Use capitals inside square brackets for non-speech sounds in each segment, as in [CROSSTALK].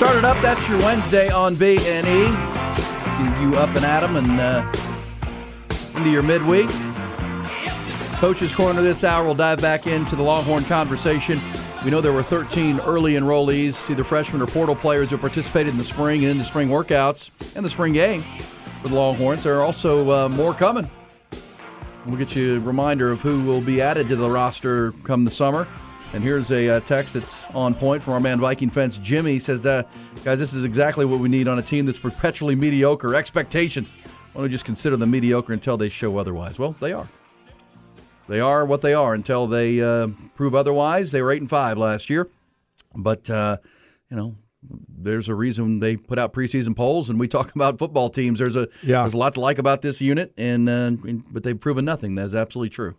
Started up. That's your Wednesday on B and E. You up and at 'em and uh, into your midweek. Coach's Corner this hour. We'll dive back into the Longhorn conversation. We know there were 13 early enrollees, either freshmen or portal players who participated in the spring and in the spring workouts and the spring game for the Longhorns. There are also uh, more coming. We'll get you a reminder of who will be added to the roster come the summer. And here's a uh, text that's on point from our man Viking fence Jimmy. He says, uh, "Guys, this is exactly what we need on a team that's perpetually mediocre. Expectations. Why don't we just consider them mediocre until they show otherwise? Well, they are. They are what they are until they uh, prove otherwise. They were eight and five last year, but uh, you know." There's a reason they put out preseason polls, and we talk [LAUGHS] about football teams. There's a Yeah. there's a lot to like about this unit, and uh, but they've proven nothing. That's absolutely true.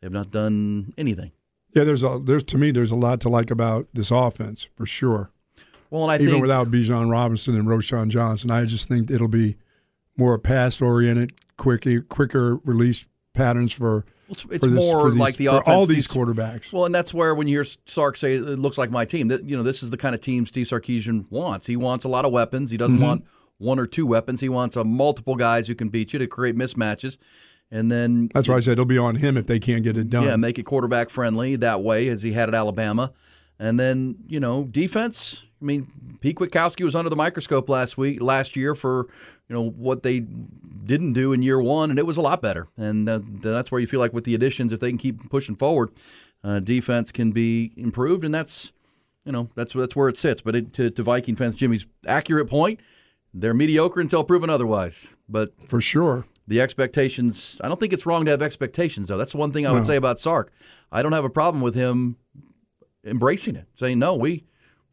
They've not done anything. Yeah, there's a there's to me there's a lot to like about this offense for sure. Well, and I Even think without Bijan Robinson and Roschon Johnson, I just think it'll be more pass oriented, quicker quicker release patterns for. It's, it's for this- more for these- like the for offense. all these quarterbacks. Well, and that's where when you hear Sark say it looks like my team, that you know this is the kind of team Steve Sarkisian wants. He wants a lot of weapons. He doesn't Mhm. want one or two weapons. He wants a multiple guys who can beat you to create mismatches, and then That's why I said it'll be on him if they can't get it done. yeah, make it quarterback friendly that way as he had at Alabama, and then you know defense. I mean, Pete Kwiatkowski was under the microscope last week, last year for you know what they didn't do in year one, and it was a lot better. And uh, that's where you feel like with the additions, if they can keep pushing forward, uh, defense can be improved, and that's you know that's that's where it sits. But it, to, to Viking fans, Jimmy's accurate point, they're mediocre until proven otherwise. But for sure, the expectations. I don't think it's wrong to have expectations, though. That's one thing I would No. say about Sark. I don't have a problem with him embracing it, saying no, we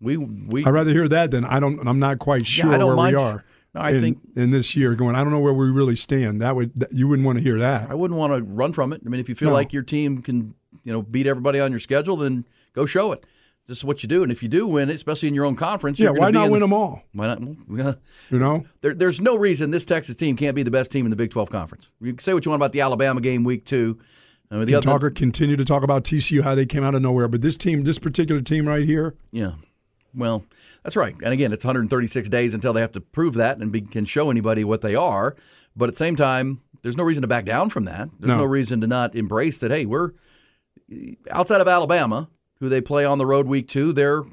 we we. I'd rather hear that than I don't. I'm not quite sure don't where mind- we are. No, I in, think- in this year going. I don't know where we really stand. That would that, you wouldn't want to hear that. I wouldn't want to run from it. I mean, if you feel No. like your team can, you know, beat everybody on your schedule, then go show it. This is what you do, and if you do win especially in your own conference, Yeah, you're why be not in win them all? Why not? You know, There, there's no reason this Texas team can't be the best team in the Big 12 conference. You can say what you want about the Alabama game week two. I mean, the other, talk, continue to talk about TCU how they came out of nowhere, but this team, this particular team right here, Yeah. Well, that's right. And again, it's 136 days until they have to prove that and be, can show anybody what they are. But at the same time, there's no reason to back down from that. There's no, No. reason to not embrace that, hey, we're outside of Alabama, who they play on the road week two, they're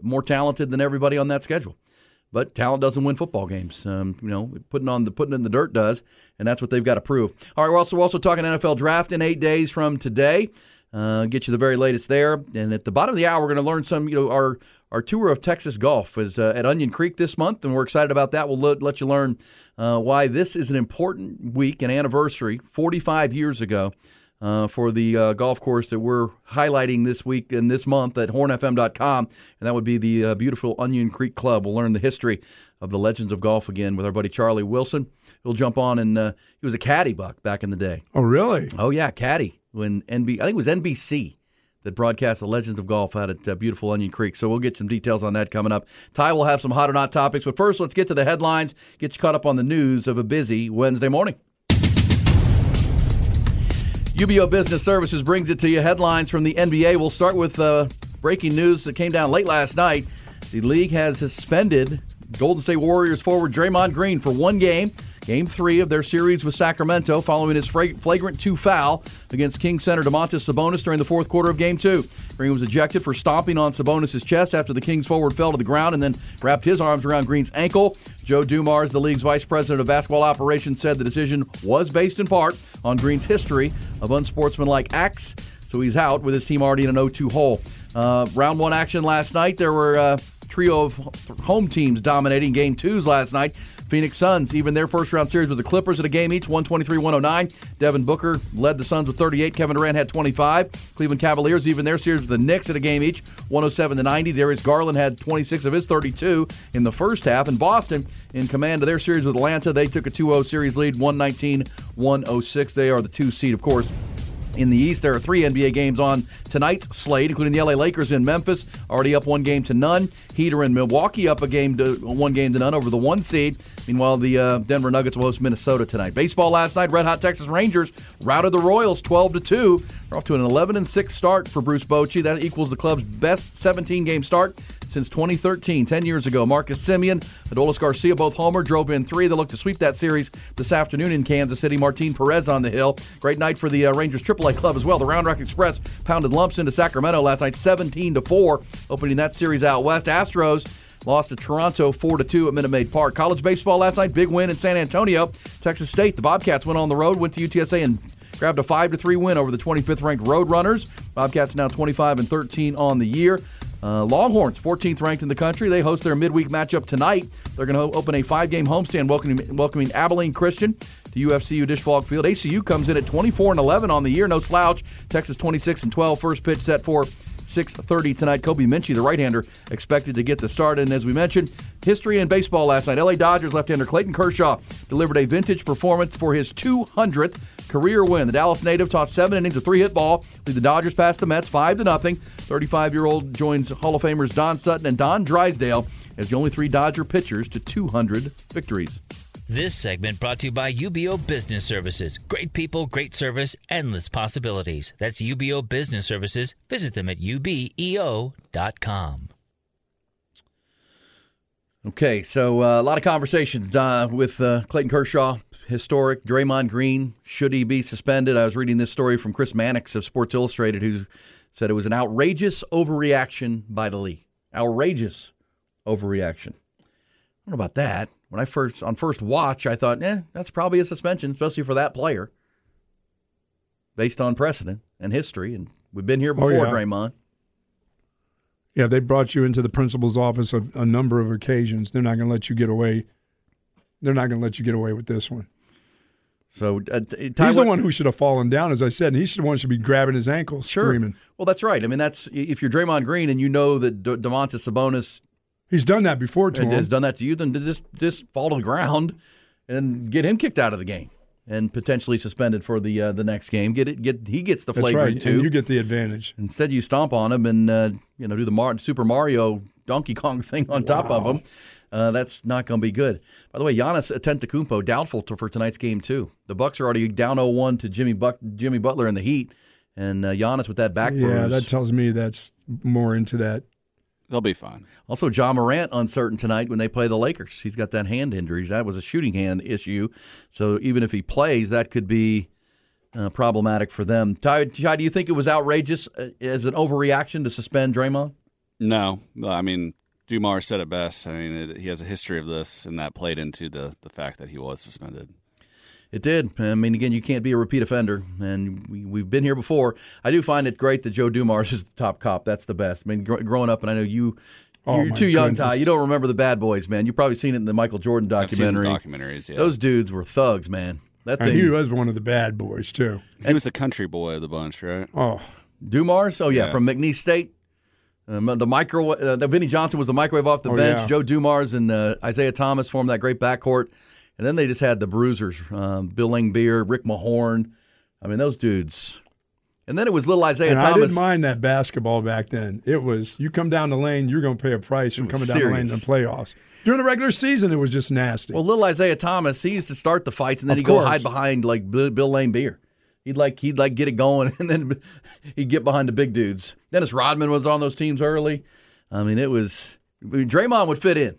more talented than everybody on that schedule. But talent doesn't win football games. Um, you know, putting on the putting in the dirt does, and that's what they've got to prove. All right, we're also we're also talking NFL draft in eight days from today. Uh, get you the very latest there, and at the bottom of the hour, we're going to learn some. You know, our our tour of Texas golf is uh, at Onion Creek this month, and we're excited about that. We'll let, let you learn uh, why this is an important week and anniversary, 45 years ago, uh, for the uh, golf course that we're highlighting this week and this month at hornfm.com, and that would be the uh, beautiful Onion Creek Club. We'll learn the history of the legends of golf again with our buddy Charlie Wilson. He'll jump on, and uh, he was a caddy buck back in the day. oh really? Oh yeah, caddy when NB I think it was NBC that broadcast the Legends of Golf out at uh, beautiful Onion Creek. So we'll get some details on that coming up. Ty will have some hot or not topics, but first let's get to the headlines. Get you caught up on the news of a busy Wednesday morning. UBEO Business Services brings it to you. Headlines from the NBA. We'll start with uh, breaking news that came down late last night. The league has suspended Golden State Warriors forward Draymond Green for one game. Game three of their series with Sacramento following his flagrant two foul against King center Domantas Sabonis during the fourth quarter of Game two. Green was ejected for stomping on Sabonis' chest after the Kings forward fell to the ground and then wrapped his arms around Green's ankle. Joe Dumars, the league's vice president of basketball operations, said the decision was based in part on Green's history of unsportsmanlike acts. So he's out with his team already in an 0-2 hole. Uh, round one action last night. There were a trio of home teams dominating game twos last night. Phoenix Suns even their first round series with the Clippers at a game each, 123-109. Devin Booker led the Suns with 38. Kevin Durant had 25. Cleveland Cavaliers even their series with the Knicks at a game each, 107 to 90. Darius Garland had 26 of his 32 in the first half. And Boston in command of their series with Atlanta, they took a 2-0 series lead, 119-106. They are the two seed, of course in the East. There are three NBA games on tonight's slate, including the LA Lakers in Memphis, already up one game to none. Heater in Milwaukee up a game to one game to none over the one seed. Meanwhile, the uh, Denver Nuggets will host Minnesota tonight. Baseball last night, Red Hot Texas Rangers routed the Royals 12 to 2. They're off to an 11 and 6 start for Bruce Bochy. That equals the club's best 17 game start since 2013, 10 years ago. Marcus Semien, Adolis Garcia, both homer, drove in three. They look to sweep that series this afternoon in Kansas City. Martin Perez on the hill. Great night for the uh, Rangers AAA club as well. The Round Rock Express pounded lumps into Sacramento last night, 17 to 4, opening that series out west. Lost to Toronto 4 to 2 at Minute Maid Park. College baseball last night, big win in San Antonio. Texas State, the Bobcats went on the road, went to UTSA and grabbed a 5 to 3 win over the 25th ranked Roadrunners. Bobcats now 25 and 13 on the year. Uh, Longhorns, 14th ranked in the country. They host their midweek matchup tonight. They're going to open a five game homestand welcoming, welcoming Abilene Christian to UFCU Disch-Falk Field. ACU comes in at 24 and 11 on the year. No slouch. Texas 26 and 12. First pitch set for 6.30 tonight. Kobe Minchie, the right-hander, expected to get the start. And as we mentioned, history in baseball last night. LA Dodgers left-hander Clayton Kershaw delivered a vintage performance for his 200th career win. The Dallas native tossed seven innings of three-hit ball, lead the Dodgers past the Mets five to nothing. 35-year-old joins Hall of Famers Don Sutton and Don Drysdale as the only three Dodger pitchers to 200 victories. This segment brought to you by UBEO Business Services. Great people, great service, endless possibilities. That's UBEO Business Services. Visit them at ubeo.com. Okay, so uh, a lot of conversations uh, with uh, Clayton Kershaw. Historic. Draymond Green, should he be suspended? I was reading this story from Chris Mannix of Sports Illustrated, who said it was an outrageous overreaction by the league. Outrageous overreaction. I don't know about that when I first on first watch, I thought, eh, that's probably a suspension, especially for that player, based on precedent and history. And we've been here before, oh, yeah. Draymond. Yeah, they brought you into the principal's office a, a number of occasions. They're not going to let you get away. They're not going to let you get away with this one. So uh, Ty, he's the one who should have fallen down, as I said, and he's the one who should be grabbing his ankles, sure. screaming. Well, that's right. I mean, that's if you're Draymond Green and you know that De- Domantas Sabonis He's done that before to him. Has done that to you, then to just just fall to the ground and get him kicked out of the game and potentially suspended for the uh, the next game. Get it? Get he gets the flagrant right. too. And you get the advantage. Instead, you stomp on him and uh, you know do the Mar- Super Mario Donkey Kong [LAUGHS] thing on wow. top of him. Uh, that's not going to be good. By the way, Giannis Antetokounmpo doubtful to, for tonight's game too. The Bucks are already down 0-1 to Jimmy Buck, Jimmy Butler in the Heat, and uh, Giannis with that back yeah, bruise. that tells me that's more into that They'll be fine. Also, Ja Morant uncertain tonight when they play the Lakers. He's got that hand injury. That was a shooting hand issue. So even if he plays, that could be uh, problematic for them. Ty, Ty, do you think it was outrageous uh, as an overreaction to suspend Draymond? No. I mean, Dumar said it best. I mean, it, he has a history of this, and that played into the, the fact that he was suspended. It did. I mean, again, you can't be a repeat offender, and we, have been here before. I do find it great that Joe Dumars is the top cop. That's the best. I mean, gr- growing up, and I know you. Oh, you're too young, Ty. You don't remember the Bad Boys, man. You've probably seen it in the Michael Jordan documentary. documentaries, yeah. Those dudes were thugs, man. That thing, and he was one of the bad boys too. He was the country boy of the bunch, right? Oh, Dumars. Oh yeah, yeah. from McNeese State. Um, the micro, uh, the Vinnie Johnson was the microwave off the oh, bench. Yeah. Joe Dumars and uh, Isiah Thomas formed that great backcourt. And then they just had the bruisers, um, Bill Laimbeer, Rick Mahorn. I mean, those dudes. And then it was little Isiah and Thomas. I didn't mind that basketball back then. It was you come down the lane, you're going to pay a price for coming serious. down the lane in the playoffs. During the regular season, it was just nasty. Well, little Isiah Thomas, he used to start the fights, and then he'd go hide behind like Bill, Bill Laimbeer. He'd like he'd like get it going, [LAUGHS] and then he'd get behind the big dudes. Dennis Rodman was on those teams early. I mean, it was I mean, Draymond would fit in.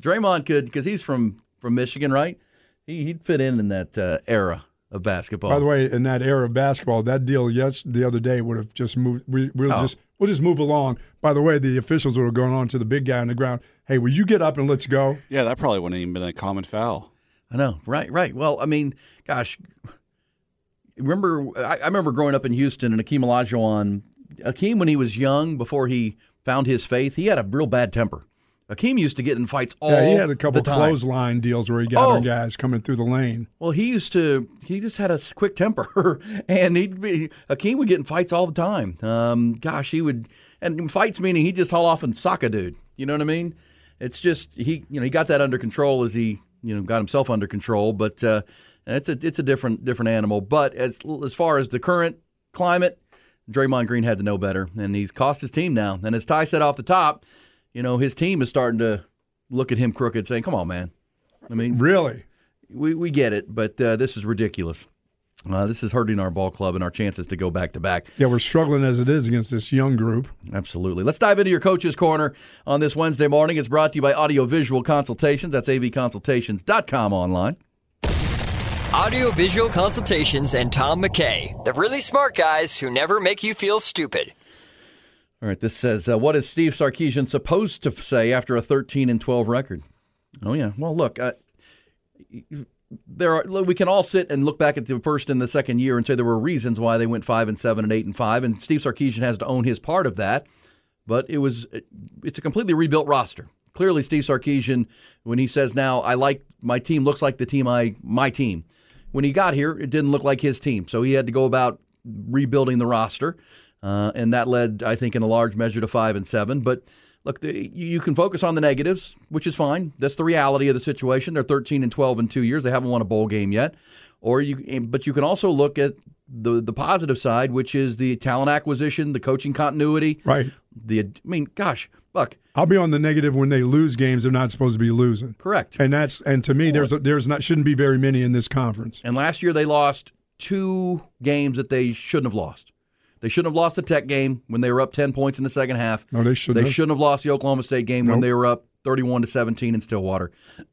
Draymond could because he's from from Michigan, right? He, he'd fit in in that uh, era of basketball. By the way, in that era of basketball, that deal yes the other day would have just moved. We, we'll Oh. just we'll just move along. By the way, the officials would have gone on to the big guy on the ground. Hey, will you get up and let's go? Yeah, that probably wouldn't even been a common foul. I know, right, right. Well, I mean, gosh, remember, I, I remember growing up in Houston and Akeem Olajuwon. Akeem, when he was young, before he found his faith, he had a real bad temper. Akeem used to get in fights all the time. yeah, he had a couple clothesline deals where he got Oh. on guys coming through the lane. Well, he used to. He just had a quick temper, [LAUGHS] and he'd be Akeem would get in fights all the time. Um, gosh, he would, and fights meaning he'd just haul off and sock a dude. You know what I mean? It's just he, you know, he got that under control as he, you know, got himself under control. But uh, it's a it's a different different animal. But as as far as the current climate, Draymond Green had to know better, and he's cost his team now. And as Ty said off the top, you know, his team is starting to look at him crooked, saying, "Come on, man." I mean, Really? we, we get it, but uh, this is ridiculous. Uh, this is hurting our ball club and our chances to go back to back. Yeah, we're struggling as it is against this young group. Absolutely. Let's dive into your coach's corner on this Wednesday morning. It's brought to you by Audio Visual Consultations. That's avconsultations.com online. Audiovisual Consultations and Tom McKay, the really smart guys who never make you feel stupid. All right, this says, uh, what is Steve Sarkisian supposed to say after a 13 and 12 record? Oh yeah. Well, look, uh, there are we can all sit and look back at the first and the second year and say there were reasons why they went 5 and 7 and 8 and 5 and Steve Sarkisian has to own his part of that. But it was it's a completely rebuilt roster. Clearly Steve Sarkisian when he says now I like my team looks like the team I my team. When he got here, it didn't look like his team. So he had to go about rebuilding the roster. Uh, and that led, I think, in a large measure to five and seven. But look, the, you you can focus on the negatives, which is fine. That's the reality of the situation. They're 13 and 12 in two years. They haven't won a bowl game yet. Or you, but you can also look at the the positive side, which is the talent acquisition, the coaching continuity. Right. The, I mean, gosh, look, I'll be on the negative when they lose games they're not supposed to be losing. correct. And that's and to me there's a, there's not shouldn't be very many in this conference. And last year they lost two games that they shouldn't have lost. They shouldn't have lost the Tech game when they were up 10 points in the second half. No, they shouldn't They have. shouldn't have lost the Oklahoma State game when they were up 31 to 17 in Stillwater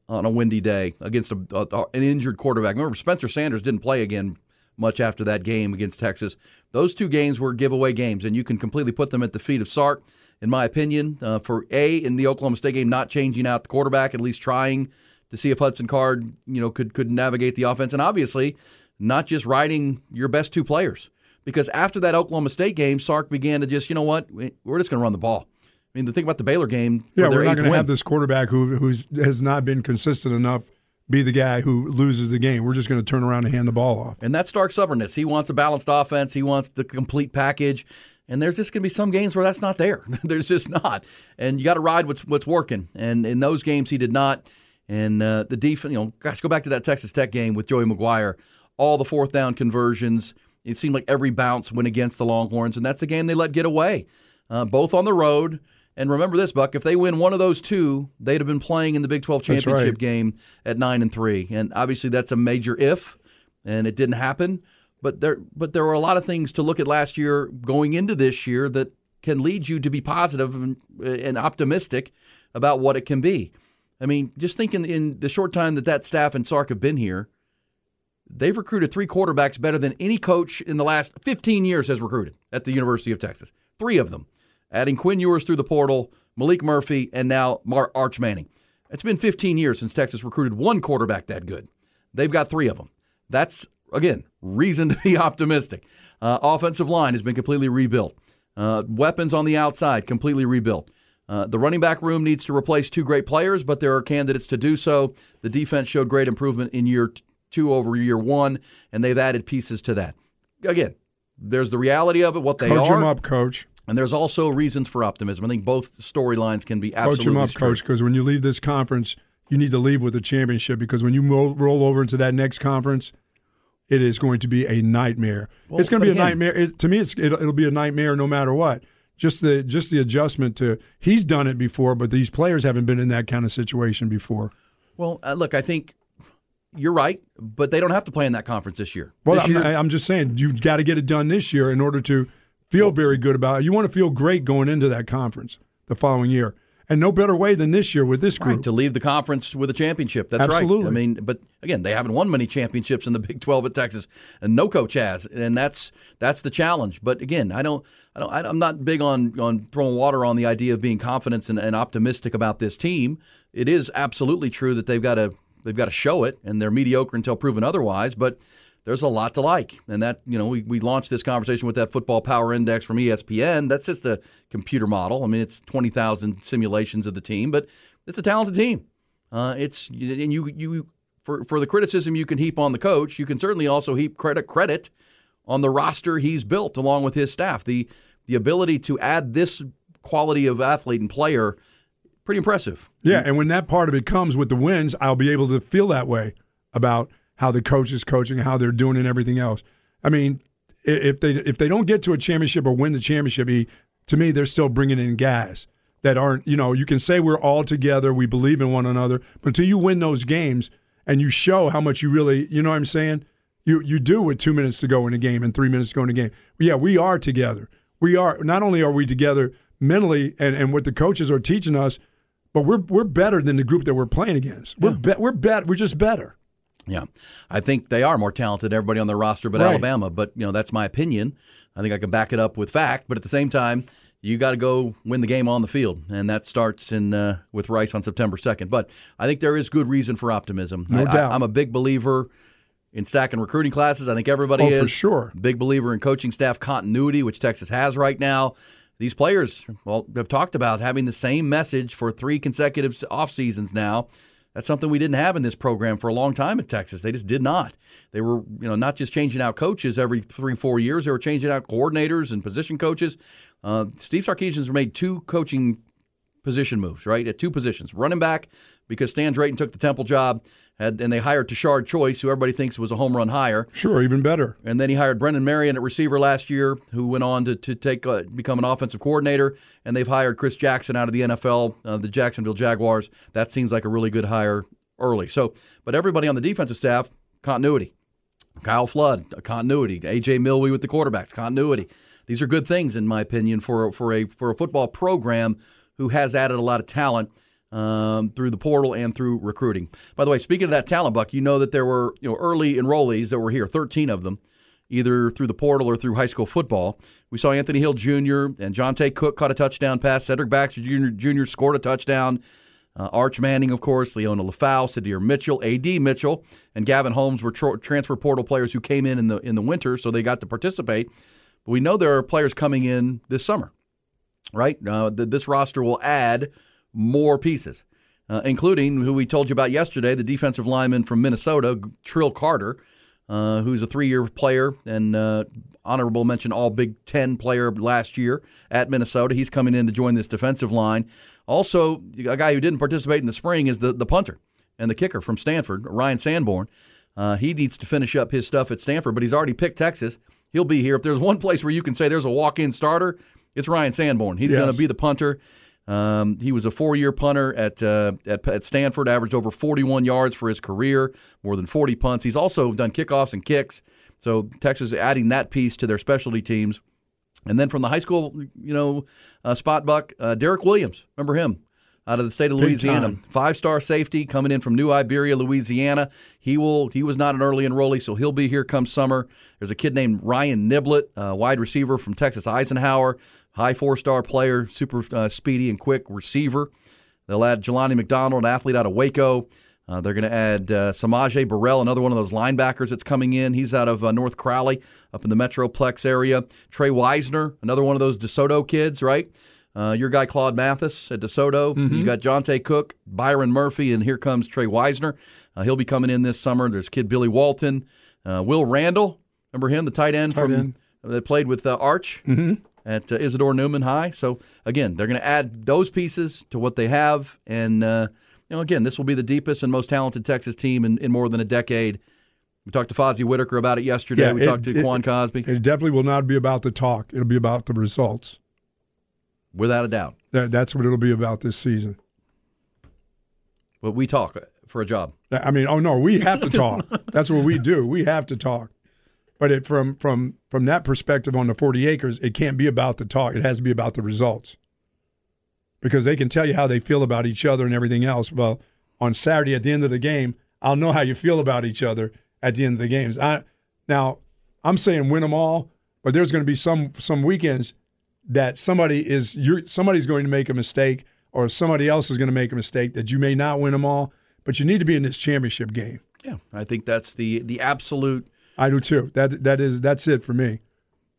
on a windy day against a, a- an injured quarterback. Remember, Spencer Sanders didn't play again much after that game against Texas. Those two games were giveaway games, and you can completely put them at the feet of Sark, in my opinion, uh, for A, in the Oklahoma State game, not changing out the quarterback, at least trying to see if Hudson Card, you know, could could navigate the offense, and obviously not just riding your best two players. Because after that Oklahoma State game, Sark began to just, you know what, we- we're just going to run the ball. I mean, the thing about the Baylor game, Yeah, we're not going to have this quarterback who who's has not been consistent enough be the guy who loses the game. We're just going to turn around and hand the ball off. And that's Sark stubbornness. He wants a balanced offense. He wants the complete package. And there's just going to be some games where that's not there. [LAUGHS] there's just not. And you got to ride what's what's working. And in those games, he did not. And uh, the defense, you know, gosh, go back to that Texas Tech game with Joey McGuire. All the fourth down conversions. It seemed like every bounce went against the Longhorns, and that's a game they let get away, uh, both on the road. And remember this, Buck. If they win one of those two, they'd have been playing in the Big 12 That's right. championship game at nine and three. And obviously, that's a major if, and it didn't happen. But there, but there were a lot of things to look at last year going into this year that can lead you to be positive and, and optimistic about what it can be. I mean, just thinking in the short time that that staff and Sark have been here, they've recruited three quarterbacks better than any coach in the last 15 years has recruited at the University of Texas. Three of them, adding Quinn Ewers through the portal, Maalik Murphy, and now Mar- Arch Manning. It's been 15 years since Texas recruited one quarterback that good. They've got three of them. That's again reason to be [LAUGHS] optimistic. Uh, offensive line has been completely rebuilt. Uh, weapons on the outside completely rebuilt. Uh, the running back room needs to replace two great players, but there are candidates to do so. The defense showed great improvement in year two over year one, and they've added pieces to that. Again, there's the reality of it, what they Coach are, him up, coach. and there's also reasons for optimism. I think both storylines can be Coach absolutely him up, straight. coach. Because when you leave this conference, you need to leave with a championship. Because when you roll, roll over into that next conference, it is going to be a nightmare. Well, it's going to be a nightmare. It, to me, it's, it'll, it'll be a nightmare no matter what. Just the just the adjustment to he's done it before, but these players haven't been in that kind of situation before. Well, uh, look, I think you're right, but they don't have to play in that conference this year. Well, this I'm, year, I'm just saying you've got to get it done this year in order to feel very good about it. You want to feel great going into that conference the following year. and no better way than this year with this group right, to leave the conference with a championship. That's Absolutely. right. I mean, but again, they haven't won many championships in the [LAUGHS] Big Twelve at Texas, and no coach has, and that's that's the challenge. But again, I don't. I don't, I'm not big on, on throwing water on the idea of being confident and, and optimistic about this team. It is absolutely true that they've got to they've got to show it, and they're mediocre until proven otherwise. But there's a lot to like. And that, you know, we, we launched this conversation with that football power index from ESPN. That's just a computer model. I mean, it's 20,000 simulations of the team, but it's a talented team. Uh, it's, and you, you, for, for the criticism you can heap on the coach, you can certainly also heap credit, credit on the roster he's built along with his staff. The, the ability to add this quality of athlete and player, pretty impressive. Yeah. And when that part of it comes with the wins, I'll be able to feel that way about how the coach is coaching, how they're doing, and everything else. I mean, if they if they don't get to a championship or win the championship, to me, they're still bringing in guys that aren't. You know, you can say we're all together, we believe in one another, but until you win those games and you show how much you really, you know what I'm saying? You you do with two minutes to go in a game and three minutes to go in a game. Yeah, we are together. We are not only are we together mentally and, and what the coaches are teaching us, but we're we're better than the group that we're playing against. We're yeah. be, we're bet we're just better. Yeah, I think they are more talented than everybody on their roster, but right. Alabama. But you know, that's my opinion. I think I can back it up with fact. But at the same time, you got to go win the game on the field, and that starts in uh, with Rice on September second. But I think there is good reason for optimism. No I, doubt. I, am a big believer in stacking recruiting classes. I think everybody oh, is for sure. Big believer in coaching staff continuity, which Texas has right now. These players, well, have talked about having the same message for three consecutive off seasons now that's something we didn't have in this program for a long time at Texas. They just did not. They were, you know, not just changing out coaches every three, four years. They were changing out coordinators and position coaches. Uh, Steve Sarkisian's made two coaching position moves, right, at two positions. Running back because Stan Drayton took the Temple job, had, and they hired Tashard Choice, who everybody thinks was a home run hire. Sure, even better. And then he hired Brennan Marion at receiver last year, who went on to, to take uh, become an offensive coordinator. And they've hired Chris Jackson out of the NFL, uh, the Jacksonville Jaguars. That seems like a really good hire early. So, but everybody on the defensive staff, continuity. Kyle Flood, continuity. AJ Milwee with the quarterbacks, continuity. These are good things, in my opinion, for for a for a football program who has added a lot of talent um, through the portal and through recruiting. By the way, speaking of that talent, Buck, you know that there were you know early enrollees that were here, 13 of them, either through the portal or through high school football. We saw Anthony Hill Jr. and Johntay Cook caught a touchdown pass. Cedric Baxter Jr. Jr. scored a touchdown. Uh, Arch Manning, of course, Liona Lefau, Sydir Mitchell, A.D. Mitchell, and Gavin Holmes were tr- transfer portal players who came in in the in the winter, so they got to participate. But we know there are players coming in this summer, right? Uh, th- this roster will add more pieces, uh, including who we told you about yesterday, the defensive lineman from Minnesota, Trill Carter, uh, who's a three-year player and uh, honorable mention All Big Ten player last year at Minnesota. He's coming in to join this defensive line. Also, a guy who didn't participate in the spring is the, the punter and the kicker from Stanford, Ryan Sanborn. Uh, he needs to finish up his stuff at Stanford, but he's already picked Texas. He'll be here. If there's one place where you can say there's a walk-in starter, it's Ryan Sanborn. He's yes. going to be the punter. Um, he was a four-year punter at, uh, at at Stanford, averaged over 41 yards for his career, more than 40 punts. He's also done kickoffs and kicks. So Texas adding that piece to their specialty teams. And then from the high school, you know, uh, spot buck, uh, Derek Williams. Remember him? Out of the state of Louisiana, five-star safety coming in from New Iberia, Louisiana. He will. He was not an early enrollee, so he'll be here come summer. There's a kid named Ryan Niblett, uh, wide receiver from Texas Eisenhower, high four-star player, super uh, speedy and quick receiver. They'll add Jelani McDonald, an athlete out of Waco. Uh, they're going to add uh, S'Maje Burrell, another one of those linebackers that's coming in. He's out of uh, North Crowley, up in the Metroplex area. Trey Wisner, another one of those DeSoto kids, right? Uh, your guy Claude Mathis at DeSoto. Mm-hmm. You got Johntay Cook, Byron Murphy, and here comes Trey Wisner. Uh, he'll be coming in this summer. There's kid Billy Walton, uh, Will Randall. Remember him, the tight end tight from end. that played with Arch mm-hmm. At uh, Isidore Newman High. So again, they're going to add those pieces to what they have, and uh, you know, again, this will be the deepest and most talented Texas team in, in more than a decade. We talked to Fozzie Whitaker about it yesterday. Yeah, we it, talked to it, Quan Cosby. It definitely will not be about the talk. It'll be about the results. Without a doubt. That, that's what it'll be about this season. But we talk for a job. I mean, oh no, we have to talk. [LAUGHS] that's what we do. We have to talk. But it, from from from that perspective on the 40 acres, it can't be about the talk. It has to be about the results. because they can tell you how they feel about each other and everything else. Well, on Saturday at the end of the game, I'll know how you feel about each other at the end of the games. I, now, I'm saying win them all, but there's going to be some some weekends that somebody is you're somebody's going to make a mistake or somebody else is going to make a mistake that you may not win them all, but you need to be in this championship game. Yeah, I think that's the the absolute. I do too. That that is that's it for me.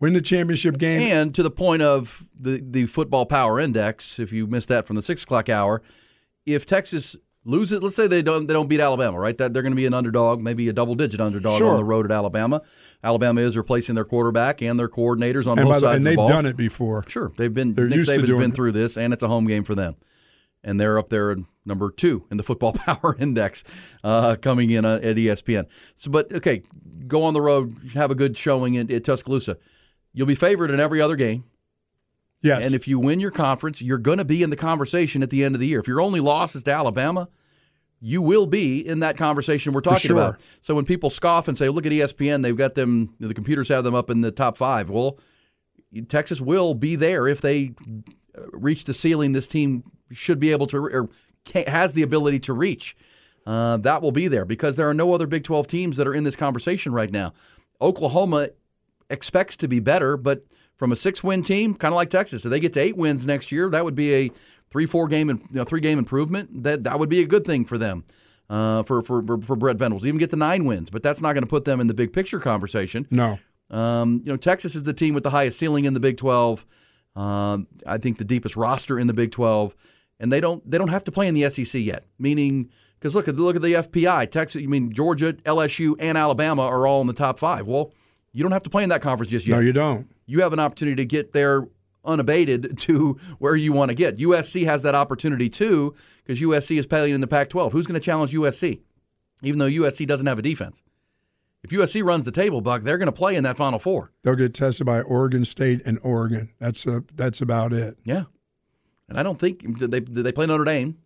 Win the championship game. And to the point of the the football power index, if you missed that from the six o'clock hour, if Texas loses, let's say they don't they don't beat Alabama, right? That they're going to be an underdog, maybe a double digit underdog Sure. on the road at Alabama. Alabama is replacing their quarterback and their coordinators on and, both the, sides and of the they've done it before. Sure, they've been. They're Nick Saban's been it. through this, and it's a home game for them, and they're up there number two in the football [LAUGHS] power index, uh, coming in uh, at ESPN. So, but okay, go on the road, have a good showing at, at Tuscaloosa. You'll be favored in every other game, Yes. and if you win your conference, you're going to be in the conversation at the end of the year. If your only loss is to Alabama. You will be in that conversation we're talking sure. about. So when people scoff and say, "Look at ESPN, they've got them. The computers have them up in the top five. Well, Texas will be there if they uh, reach the ceiling this team should be able to or has the ability to reach. Uh, that will be there because there are no other Big 12 teams that are in this conversation right now. Oklahoma expects to be better, but from a six-win team, kind of like Texas, if they get to eight wins next year, that would be a three-four game and you know, three-game improvement. That that would be a good thing for them. Uh, for, for for Brent Venables, even get to nine wins, but that's not going to put them in the big picture conversation. no. Um, you know, Texas is the team with the highest ceiling in the Big 12. Um, I think the deepest roster in the Big 12, and they don't they don't have to play in the SEC yet. Meaning, because look at look at the FPI, Texas. You mean, Georgia, LSU, and Alabama are all in the top five. Well, you don't have to play in that conference just yet. No, you don't. You have an opportunity to get there unabated [LAUGHS] to where you want to get. USC has that opportunity too because USC is playing in the Pac-12. Who's going to challenge USC? Even though USC doesn't have a defense. If USC runs the table, Buck, they're going to play in that Final Four. They'll get tested by Oregon State and Oregon. That's uh that's about it. Yeah, and I don't think did they did they play Notre Dame.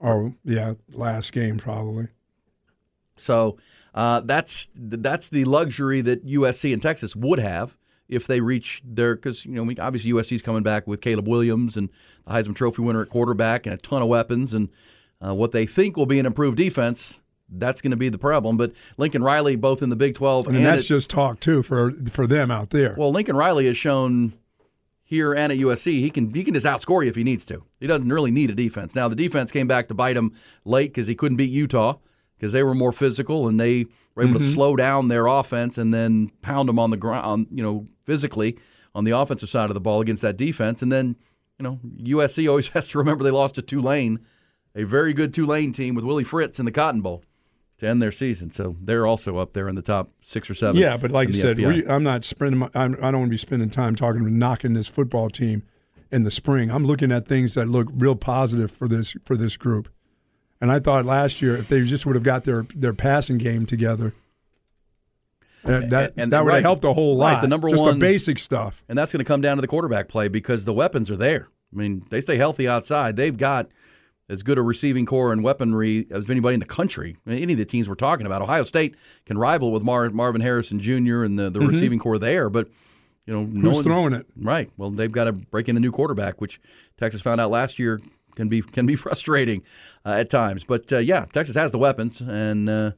Oh yeah, last game probably. So uh, that's that's the luxury that USC and Texas would have if they reach their because you know we, obviously USC's coming back with Caleb Williams and the Heisman Trophy winner at quarterback and a ton of weapons and uh, what they think will be an improved defense. That's going to be the problem. But Lincoln Riley, both in the Big Twelve And, and that's at- just talk too for for them out there. Well, Lincoln Riley has shown here and at USC he can he can just outscore you if he needs to. He doesn't really need a defense. Now the defense came back to bite him late because he couldn't beat Utah because they were more physical and they were able to mm-hmm. slow down their offense and then pound them on the ground, you know, physically on the offensive side of the ball against that defense. And then you know USC always [LAUGHS] has to remember they lost to Tulane, a very good Tulane team with Willie Fritz in the Cotton Bowl. To end their season, so they're also up there in the top six or seven. yeah, but like you said, we, I'm not spending. My, I'm, I don't want to be spending time talking about knocking this football team in the spring. I'm looking at things that look real positive for this for this group. And I thought last year, if they just would have got their their passing game together, uh, that and- that would right. have helped a whole Right, lot. the number just one- the basic stuff. And that's going to come down to the quarterback play because the weapons are there. I mean, they stay healthy outside. They've got as good a receiving corps and weaponry as anybody in the country. I mean, any of the teams we're talking about, Ohio State can rival with Mar- Marvin Harrison Jr. and the, the receiving corps there. But you know, no Mm-hmm. Who's one- throwing it? Right. Well, they've got to break in a new quarterback, which Texas found out last year can be can be [LAUGHS] frustrating uh, at times. But uh, yeah, Texas has the weapons, and uh,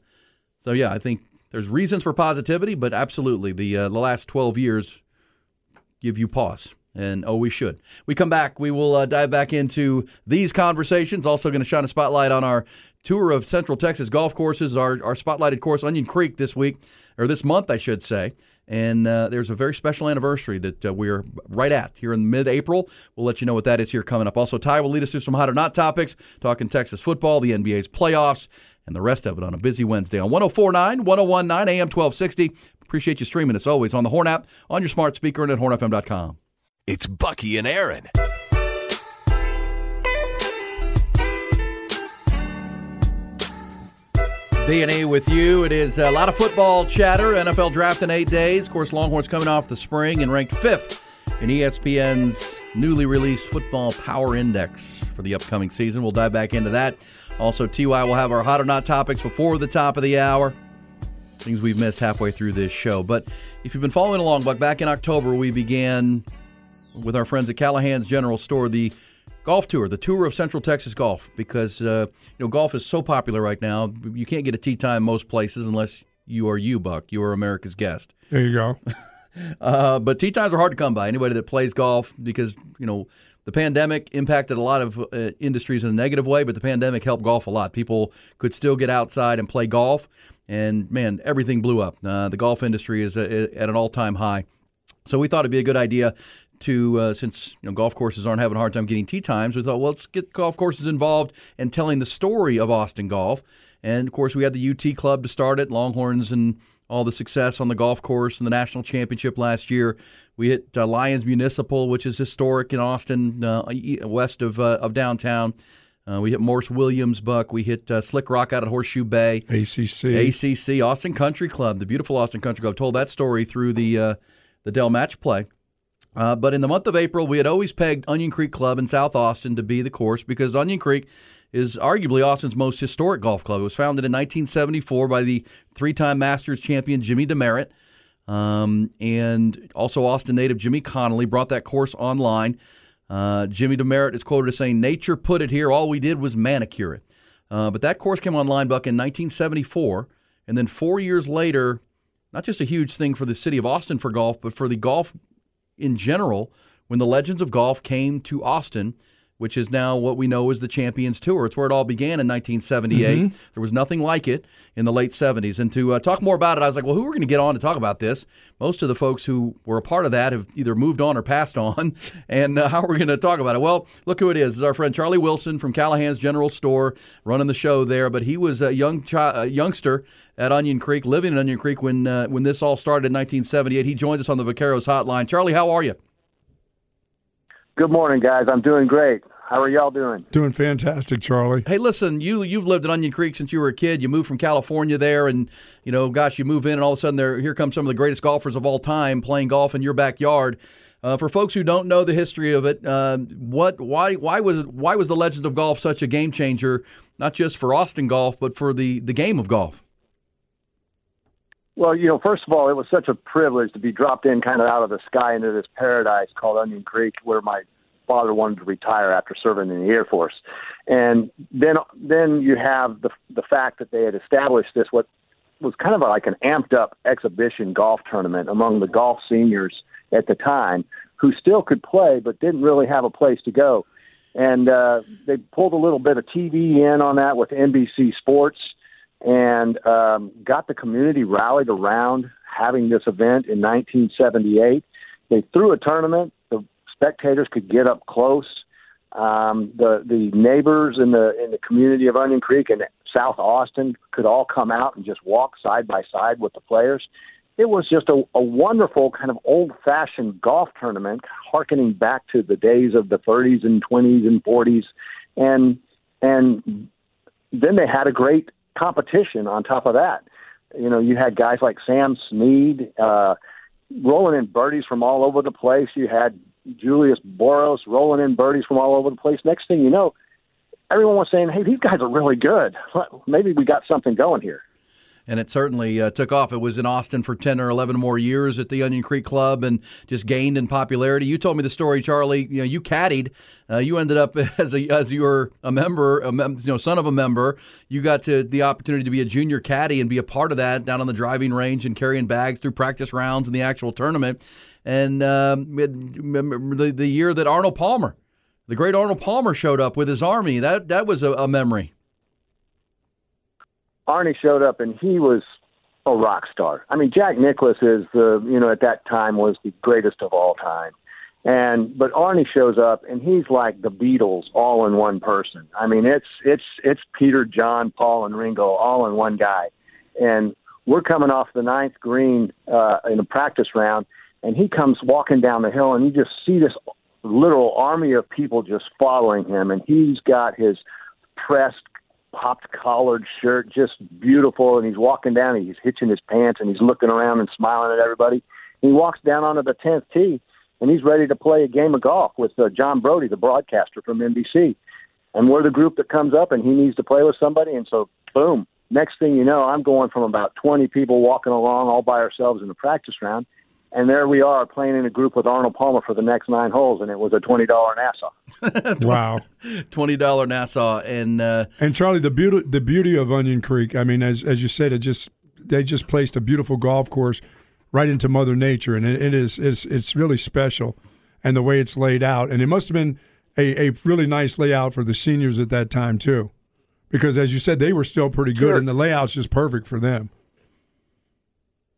so yeah, I think there's reasons for positivity, but absolutely the uh, the last 12 years give you pause. And oh, we should. We come back. We will uh, dive back into these conversations. Also, going to shine a spotlight on our tour of Central Texas golf courses. Our our spotlighted course, Onion Creek, this week or this month, I should say. And uh, there's a very special anniversary that uh, we're right at here in mid-April. We'll let you know what that is here coming up. Also, Ty will lead us through some hot or not topics, talking Texas football, the NBA's playoffs, and the rest of it on a busy Wednesday on 1049, 1019 AM 1260. Appreciate you streaming as always on the Horn app, on your smart speaker, and at hornfm.com. It's Bucky and Aaron. B&E with you. It is a lot of football chatter. NFL draft in eight days. Of course, Longhorns coming off the spring and ranked fifth in ESPN's newly released Football Power Index for the upcoming season. We'll dive back into that. Also, TY will have our hot or not topics before the top of the hour. Things we've missed halfway through this show. But if you've been following along, Buck, back in October we began with our friends at Callahan's General Store the golf tour, the tour of Central Texas golf, because uh, you know golf is so popular right now. You can't get a tee time most places unless you are you, Buck. You are America's guest. There you go. [LAUGHS] uh, but tee times are hard to come by. Anybody that plays golf, because you know the pandemic impacted a lot of uh, industries in a negative way, but the pandemic helped golf a lot. People could still get outside and play golf, and man, everything blew up. Uh, the golf industry is at an all time high. So we thought it'd be a good idea to uh, since you know golf courses aren't having a hard time getting tee times. We thought, well, let's get golf courses involved and telling the story of Austin golf. And of course, we had the UT Club to start it, Longhorns, and all the success on the golf course and the national championship last year. We hit uh, Lions Municipal, which is historic in Austin, uh, west of uh, of downtown. Uh, we hit Morris Williams Buck. We hit uh, Slick Rock out at Horseshoe Bay. ACC. ACC. Austin Country Club, the beautiful Austin Country Club. Told that story through the uh, the Dell Match Play. Uh, but in the month of April, we had always pegged Onion Creek Club in South Austin to be the course because Onion Creek is arguably Austin's most historic golf club. It was founded in 1974 by the three time Masters champion Jimmy Demaret. Um, and also Austin native Jimmy Connolly brought that course online. Uh, Jimmy Demaret is quoted as saying, Nature put it here. All we did was manicure it. Uh, but that course came online, Buck, in 1974. And then four years later, not just a huge thing for the city of Austin for golf, but for the golf in general, when the Legends of Golf came to Austin, which is now what we know as the Champions Tour. It's where it all began in 1978. Mm-hmm. There was nothing like it in the late 70s. And to uh, talk more about it, I was like, well, who are we going to get on to talk about this? Most of the folks who were a part of that have either moved on or passed on. [LAUGHS] And uh, how are we going to talk about it? Well, look who it is. It's our friend Charlie Wilson from Callahan's General Store running the show there. But he was a young chi- a youngster at Onion Creek, living in Onion Creek when uh, when this all started in 1978. He joins us on the Vaqueros hotline. Charlie, how are you? Good morning, guys. I'm doing great. How are y'all doing? Doing fantastic, Charlie. Hey, listen, you you've lived in Onion Creek since you were a kid. You moved from California there, and you know, gosh, you move in, and all of a sudden, there here come some of the greatest golfers of all time playing golf in your backyard. Uh, for folks who don't know the history of it, uh, what why why was why was the Legend of Golf such a game changer, not just for Austin golf, but for the the game of golf? Well, you know, first of all, it was such a privilege to be dropped in kind of out of the sky into this paradise called Onion Creek, where my father wanted to retire after serving in the Air Force. And then, then you have the the fact that they had established this what was kind of like an amped up exhibition golf tournament among the golf seniors at the time, who still could play but didn't really have a place to go. And uh, they pulled a little bit of TV in on that with NBC Sports and um, got the community rallied around having this event in 1978. They threw a tournament. The spectators could get up close. Um, the the neighbors in the in the community of Onion Creek and South Austin could all come out and just walk side by side with the players. It was just a, a wonderful kind of old fashioned golf tournament, harkening back to the days of the 30s and 20s and 40s, and and then they had a great competition on top of that. You know, you had guys like Sam Snead uh, rolling in birdies from all over the place. You had Julius Boros rolling in birdies from all over the place. Next thing you know, everyone was saying, "Hey, these guys are really good. [LAUGHS] Maybe we got something going here." And it certainly uh, took off. It was in Austin for 10 or 11 more years at the Onion Creek Club and just gained in popularity. You told me the story, Charlie. You know, you caddied. Uh, you ended up [LAUGHS] as a as you were a member, a mem- you know, son of a member. You got to the opportunity to be a junior caddy and be a part of that down on the driving range and carrying bags through practice rounds and the actual tournament. And um, the, the year that Arnold Palmer, the great Arnold Palmer, showed up with his army, that that was a, a memory. Arnie showed up and he was a rock star. I mean, Jack Nicklaus is the you know at that time was the greatest of all time, and but Arnie shows up and he's like the Beatles all in one person. I mean, it's it's it's Peter, John, Paul, and Ringo all in one guy, and we're coming off the ninth green uh, in a practice round, and he comes walking down the hill, and you just see this little army of people just following him, and he's got his pressed popped collared shirt, just beautiful. And he's walking down, and he's hitching his pants, and he's looking around and smiling at everybody. And he walks down onto the tenth tee, and he's ready to play a game of golf with uh, John Brodie, the broadcaster from NBC. And we're the group that comes up, and he needs to play with somebody. And so, boom. Next thing you know, I'm going from about 20 people walking along all by ourselves in the practice round, and there we are playing in a group with Arnold Palmer for the next nine holes, and it was a twenty dollar Nassau. [LAUGHS] wow, twenty dollar Nassau, and uh, and Charlie, the beauty the beauty of Onion Creek. I mean, as as you said, it just they just placed a beautiful golf course right into Mother Nature, and it, it is it's it's really special, and the way it's laid out, and it must have been a, a really nice layout for the seniors at that time too, because as you said, they were still pretty good, Sure. and the layout's just perfect for them.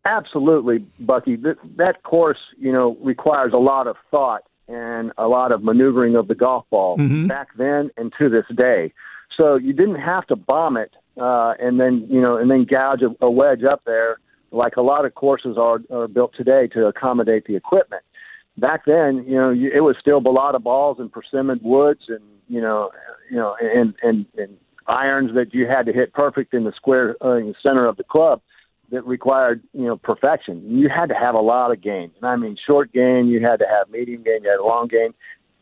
Absolutely, Bucky. That, that course, you know, requires a lot of thought and a lot of maneuvering of the golf ball Mhm. back then and to this day. So you didn't have to bomb it uh, and then you know and then gouge a, a wedge up there like a lot of courses are, are built today to accommodate the equipment. Back then, you know, you, it was still balata balls and persimmon woods and you know, you know, and and and irons that you had to hit perfect in the square uh, in the center of the club that required you know perfection. You had to have a lot of game, and I mean short game. You had to have medium game. You had long game.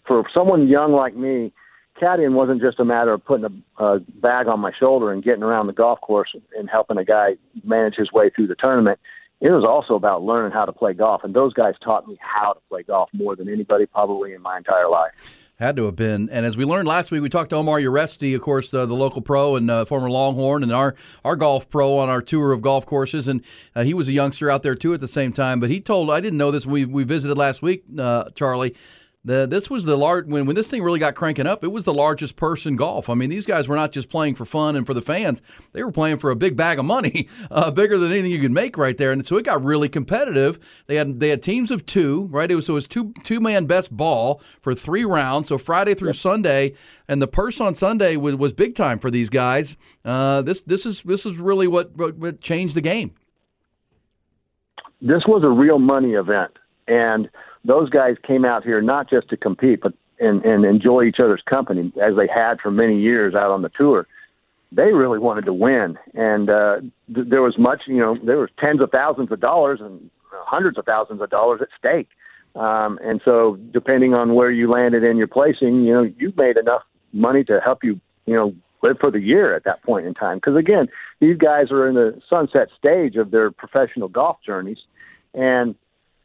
For someone young like me, caddying wasn't just a matter of putting a, a bag on my shoulder and getting around the golf course and helping a guy manage his way through the tournament. It was also about learning how to play golf, and those guys taught me how to play golf more than anybody probably in my entire life. Had to have been. And as we learned last week, we talked to Omar Uresti, of course, the, the local pro and uh, former Longhorn, and our, our golf pro on our tour of golf courses. And uh, he was a youngster out there, too, at the same time. But he told, I didn't know this, we, we visited last week, uh, Charlie. The, this was the large when when this thing really got cranking up. It was the largest purse in golf. I mean, these guys were not just playing for fun and for the fans; they were playing for a big bag of money, [LAUGHS] uh, bigger than anything you could make right there. And so it got really competitive. They had they had teams of two, right? It was so it was two two man best ball for three rounds. So Friday through Sunday, and the purse on Sunday was, was big time for these guys. Uh, this this is this is really what, what what changed the game. this was a real money event, and those guys came out here not just to compete, but and, and enjoy each other's company as they had for many years out on the tour. They really wanted to win, and uh, th- there was much, you know, there was tens of thousands of dollars and hundreds of thousands of dollars at stake. Um, and so, depending on where you landed in your placing, you know, you made enough money to help you, you know, live for the year at that point in time. Because again, these guys are in the sunset stage of their professional golf journeys, and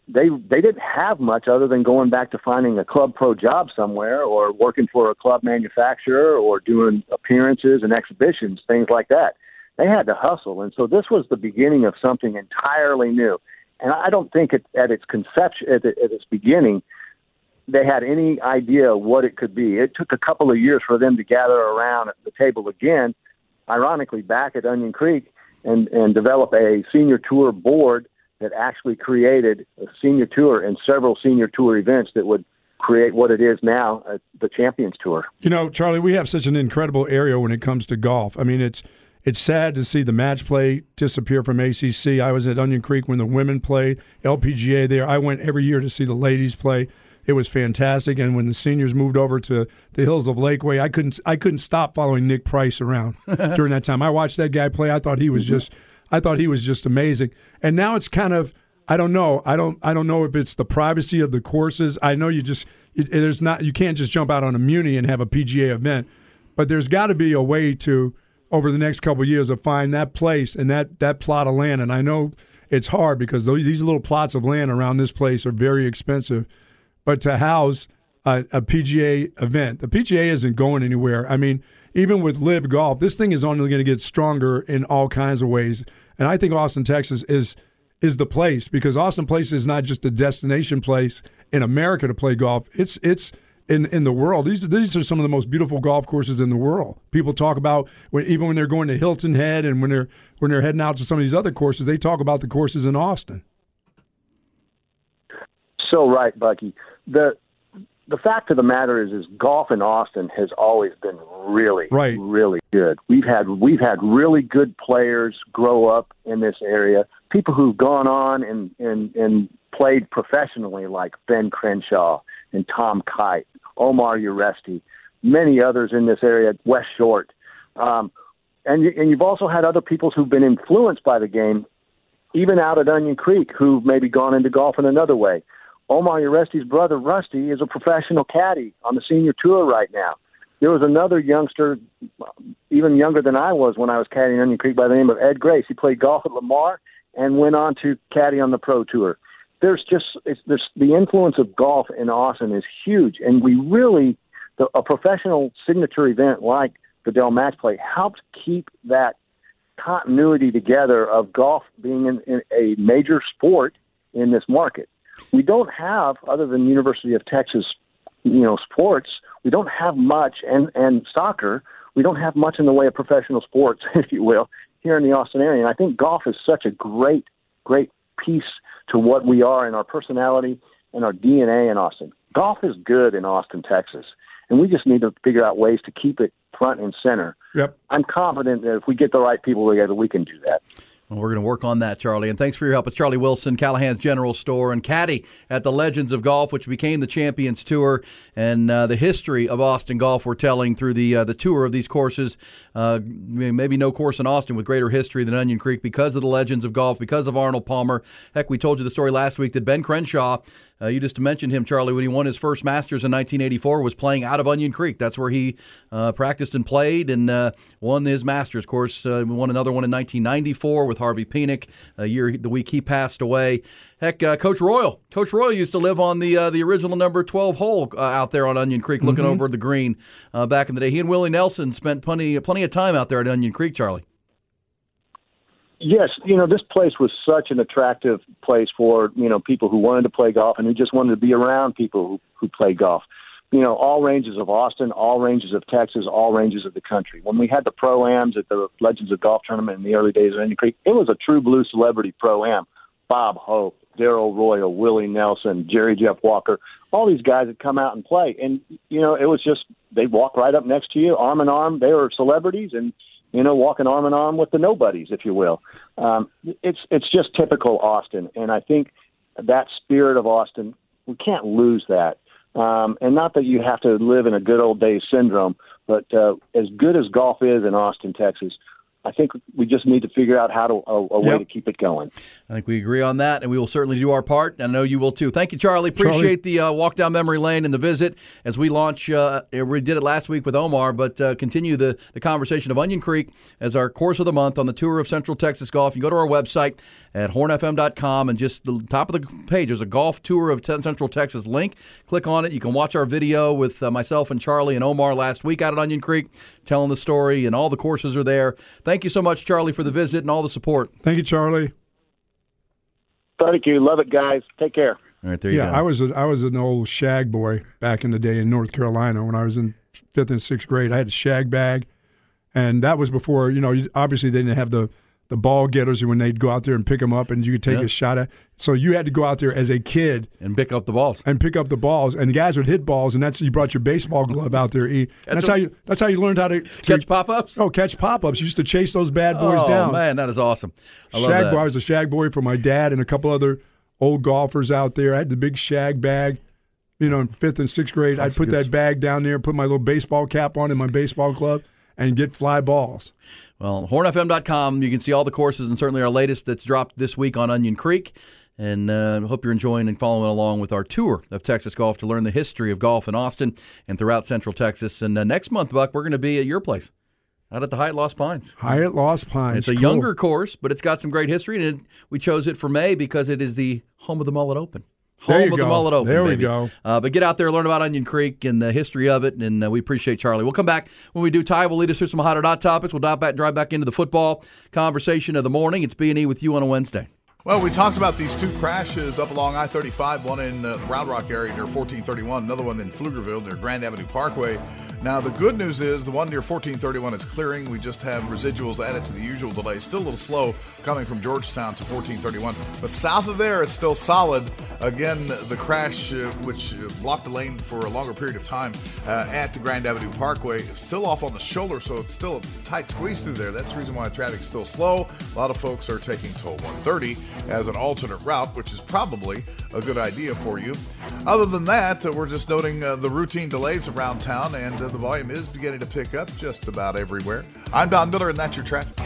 they they didn't have much other than going back to finding a club pro job somewhere or working for a club manufacturer or doing appearances and exhibitions, things like that. They had to hustle, and so this was the beginning of something entirely new. And I don't think it, at its conception, at, at its beginning, they had any idea what it could be. It took a couple of years for them to gather around at the table again, ironically back at Onion Creek, and and develop a senior tour board that actually created a senior tour and several senior tour events that would create what it is now, uh, the Champions Tour. You know, Charlie, we have such an incredible area when it comes to golf. I mean, it's it's sad to see the match play disappear from ACC. I was at Onion Creek when the women played LPGA there. I went every year to see the ladies play. It was fantastic. And when the seniors moved over to the hills of Lakeway, I couldn't I couldn't stop following Nick Price around [LAUGHS] during that time. I watched that guy play. I thought he was just I thought he was just amazing. And now it's kind of I don't know. I don't. I don't know if it's the privacy of the courses. I know you just it, there's not. You can't just jump out on a Muni and have a PGA event, but there's got to be a way to over the next couple of years of find that place and that that plot of land. And I know it's hard because those, these little plots of land around this place are very expensive, but to house a, a PGA event, the PGA isn't going anywhere. I mean, even with Live Golf, this thing is only going to get stronger in all kinds of ways. And I think Austin, Texas is is the place because Austin Place is not just a destination place in America to play golf. It's it's in in the world. These these are some of the most beautiful golf courses in the world. People talk about when, even when they're going to Hilton Head and when they're when they're heading out to some of these other courses, they talk about the courses in Austin. So right, Bucky. The the fact of the matter is, is golf in Austin has always been really, right. really good. We've had we've had really good players grow up in this area. People who've gone on and and and played professionally, like Ben Crenshaw and Tom Kite, Omar Uresti, many others in this area, Wes Short, um, and and you've also had other people who've been influenced by the game, even out at Onion Creek, who've maybe gone into golf in another way. Omar Uresti's brother Rusty is a professional caddy on the senior tour right now. There was another youngster, even younger than I was when I was caddying Onion Creek, by the name of Ed Grace. He played golf at Lamar and went on to caddy on the pro tour. there's just it's, there's, the influence of golf in Austin is huge, and we really the, a professional signature event like the Dell Match Play helps keep that continuity together of golf being in, in a major sport in this market. We don't have, other than University of Texas, you know, sports. We don't have much, and and soccer. We don't have much in the way of professional sports, [LAUGHS] if you will, here in the Austin area. And I think golf is such a great, great piece to what we are in our personality and our DNA in Austin. Golf is good in Austin, Texas, and we just need to figure out ways to keep it front and center. Yep. I'm confident that if we get the right people together, we can do that. Well, we're going to work on that, Charlie. And thanks for your help. It's Charlie Wilson, Callahan's General Store, and caddy at the Legends of Golf, which became the Champions Tour. And uh, the history of Austin golf we're telling through the uh, the tour of these courses. Uh, maybe no course in Austin with greater history than Onion Creek because of the Legends of Golf, because of Arnold Palmer. Heck, we told you the story last week that Ben Crenshaw uh, you just mentioned him, Charlie, when he won his first Masters in 1984, was playing out of Onion Creek. That's where he uh, practiced and played and uh, won his Masters. Of course, uh, won another one in 1994 with Harvey Penick, a year the week he passed away. Heck, uh, Coach Royal, Coach Royal used to live on the uh, the original number 12 hole out there on Onion Creek, looking mm-hmm. over the green back in the day. He and Willie Nelson spent plenty plenty of time out there at Onion Creek, Charlie. Yes, you know, this place was such an attractive place for, you know, people who wanted to play golf and who just wanted to be around people who, who play golf. You know, all ranges of Austin, all ranges of Texas, all ranges of the country. When we had the pro-ams at the Legends of Golf tournament in the early days of Indian Creek, it was a true blue celebrity pro-am. Bob Hope, Darrell Royal, Willie Nelson, Jerry Jeff Walker, all these guys had come out and play. And, you know, it was just, they'd walk right up next to you, arm in arm. They were celebrities and, you know, walking arm in arm with the nobodies, if you will. Um, it's it's just typical Austin, and I think that spirit of Austin, we can't lose that. Um, and not that you have to live in a good old days syndrome, but uh, as good as golf is in Austin, Texas, I think we just need to figure out how to a, a way to keep it going. I think we agree on that, and we will certainly do our part. I know you will too. Thank you, Charlie. Appreciate Charlie. the uh, walk down memory lane and the visit as we launch. Uh, we did it last week with Omar, but uh, continue the the conversation of Onion Creek as our course of the month on the tour of Central Texas golf. You go to our website at hornfm.com and just the top of the page there's a golf tour of Central Texas link. Click on it. You can watch our video with uh, myself and Charlie and Omar last week out at Onion Creek telling the story, and all the courses are there. Thank you so much, Charlie, for the visit and all the support. Thank you, Charlie. Thank you. Love it, guys. Take care. All right, there you yeah, go. Yeah, I was a, I was an old shag boy back in the day in North Carolina when I was in fifth and sixth grade. I had a shag bag, and that was before you know. Obviously, they didn't have the the ball getters when they'd go out there and pick them up and you could take yeah. a shot at. So you had to go out there as a kid and pick up the balls and pick up the balls, and the guys would hit balls, and that's you brought your baseball glove out there. And that's, how you that's how you learned how to, to catch pop ups. Oh, catch pop ups! You used to chase those bad boys oh, down. man, that is awesome. I shag that. boy. I was a shag boy for my dad and a couple other old golfers out there. I had the big shag bag. You know, in fifth and sixth grade, that's I'd put that bag down there, put my little baseball cap on in my baseball glove, and get fly balls. Well, hornfm.com, you can see all the courses and certainly our latest that's dropped this week on Onion Creek. And uh, hope you're enjoying and following along with our tour of Texas golf to learn the history of golf in Austin and throughout Central Texas. And uh, next month, Buck, we're going to be at your place out at the Hyatt Lost Pines. Hyatt Lost Pines. It's a cool. younger course, but it's got some great history. And it, we chose it for May because it is the home of the Mullet Open. Home there you of go. the Mullet Open. There we baby. go. Uh, but get out there, learn about Onion Creek and the history of it, and uh, we appreciate Charlie. We'll come back when we do. Ty will lead us through some hot or not topics. We'll dive back, drive back into the football conversation of the morning. It's B and E with you on a Wednesday. Well, we talked about these two crashes up along I 35, one in uh, the Round Rock area near 1431, another one in Pflugerville near Grand Avenue Parkway. Now, the good news is the one near 1431 is clearing. We just have residuals added to the usual delay. Still a little slow coming from Georgetown to 1431. But south of there, it's still solid. Again, the crash, uh, which blocked the lane for a longer period of time uh, at the Grand Avenue Parkway, is still off on the shoulder, so it's still a tight squeeze through there. That's the reason why traffic's still slow. A lot of folks are taking toll 130 as an alternate route, which is probably a good idea for you. Other than that, uh, we're just noting uh, the routine delays around town and uh, the volume is beginning to pick up just about everywhere. I'm Don Miller, and that's your traffic.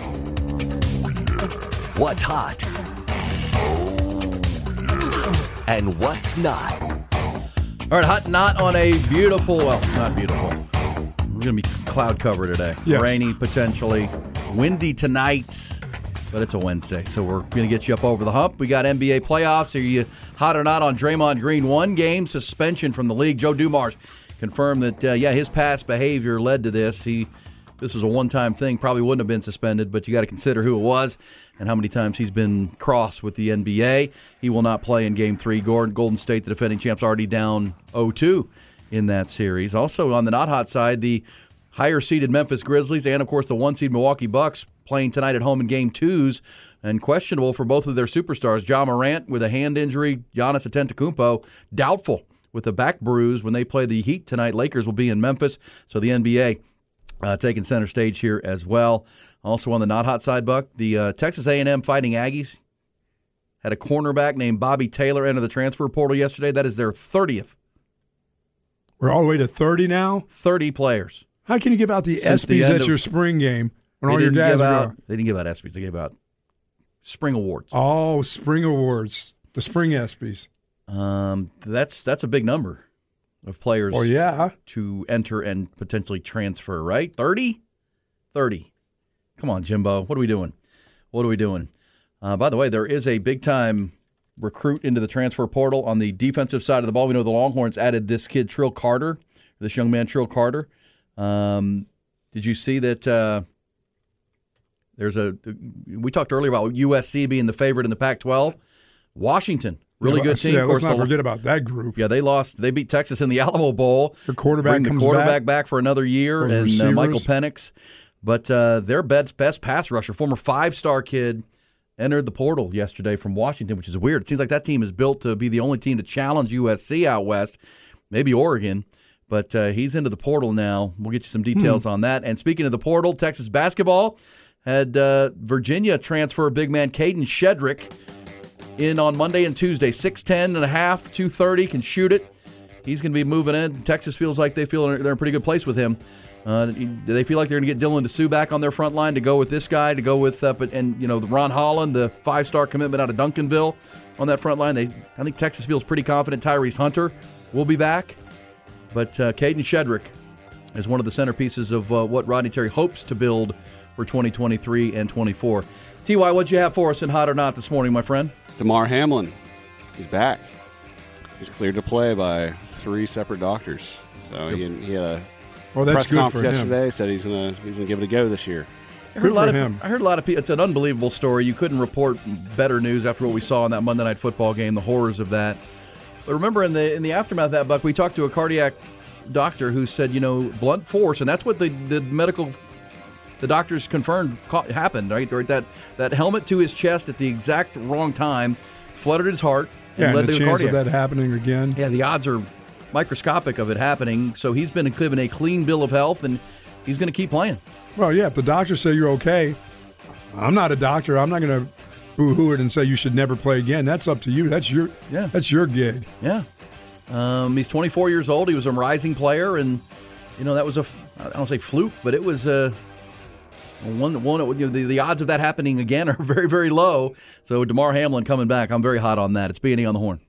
What's hot? And what's not? All right, hot not on a beautiful, well, not beautiful. We're going to be cloud cover today. Yes. Rainy potentially. Windy tonight, but it's a Wednesday, so we're going to get you up over the hump. We got NBA playoffs. Are you Hot or not on Draymond Green, one game suspension from the league. Joe Dumars confirmed that uh, yeah, his past behavior led to this. He this was a one-time thing, probably wouldn't have been suspended, but you got to consider who it was and how many times he's been crossed with the NBA. He will not play in Game Three. Golden State, the defending champs, already down 0-2 in that series. Also on the not hot side, the higher seeded Memphis Grizzlies and of course the one seed Milwaukee Bucks playing tonight at home in Game Twos and questionable for both of their superstars. Ja Morant with a hand injury, Giannis Antetokounmpo doubtful with a back bruise when they play the Heat tonight. Lakers will be in Memphis, so the NBA uh, taking center stage here as well. Also on the not hot side, Buck, the uh, Texas A&M Fighting Aggies had a cornerback named Bobby Taylor enter the transfer portal yesterday. That is their thirtieth. We're all the way to thirty now. Thirty players. How can you give out the Since ESPYS at of- your spring game when all your give are out. They didn't give out ESPYS. They gave out spring awards. Oh, spring awards, the spring ESPYS. Um, that's that's a big number of players. Oh, yeah. to enter and potentially transfer. Right, 30? 30. Come on, Jimbo. What are we doing? What are we doing? Uh, by the way, there is a big time recruit into the transfer portal on the defensive side of the ball. We know the Longhorns added this kid Trill Carter, this young man Trill Carter. Um, did you see that? Uh, there's a. We talked earlier about USC being the favorite in the Pac-12. Washington, really Yeah, good let's- team. yeah, of course, let's not forget about that group. yeah, they lost. They beat Texas in the [LAUGHS] Alamo Bowl. The quarterback the comes quarterback back. for another year, Those and uh, Michael. Penix. But uh, their best best pass rusher, former five star kid, entered the portal yesterday from Washington, which is weird. It seems like that team is built to be the only team to challenge USC out west, maybe Oregon. But uh, he's into the portal now. We'll get you some details Hmm. on that. And speaking of the portal, Texas basketball had uh, Virginia transfer big man Kadin Shedrick in on Monday and Tuesday. 6'10 and a half, 230, can shoot it. He's going to be moving in. Texas feels like they feel they're in a pretty good place with him. Uh, do they feel like they're going to get Dylan Disu back on their front line to go with this guy, to go with, uh, but, and, you know, Ron Holland, the five star commitment out of Duncanville on that front line. They, I think Texas feels pretty confident Tyrese Hunter will be back. But uh, Kadin Shedrick is one of the centerpieces of uh, what Rodney Terry hopes to build for 2023 and 24. Ty, what'd you have for us in hot or not this morning, my friend? Damar Hamlin, he's back. He's cleared to play by three separate doctors. So he, he had a Well, that's press good conference for him. yesterday. Said he's gonna he's gonna give it a go this year. I heard, a lot of, him. I heard a lot of people. It's an unbelievable story. You couldn't report better news after what we saw in that Monday Night Football game, the horrors of that. But remember, in the in the aftermath of that, Buck, we talked to a cardiac doctor who said, you know, blunt force, and that's what the, the medical the doctors confirmed ca- happened. Right, right, that that helmet to his chest at the exact wrong time flooded his heart and Yeah, led and the to chance cardiac. of that happening again. Yeah, the odds are microscopic of it happening. So he's been given a clean bill of health, and he's going to keep playing. Well, yeah, if the doctors say you're okay, I'm not a doctor. I'm not going to boo-hoo it and say you should never play again. That's up to you. That's your Yeah. that's your gig. Yeah. Um, he's 24 years old. He was a rising player, and you know that was a I don't say fluke, but it was a one one. You know, the, the odds of that happening again [LAUGHS] are very very low. So Damar Hamlin coming back, I'm very hot on that. It's B and E on the horn.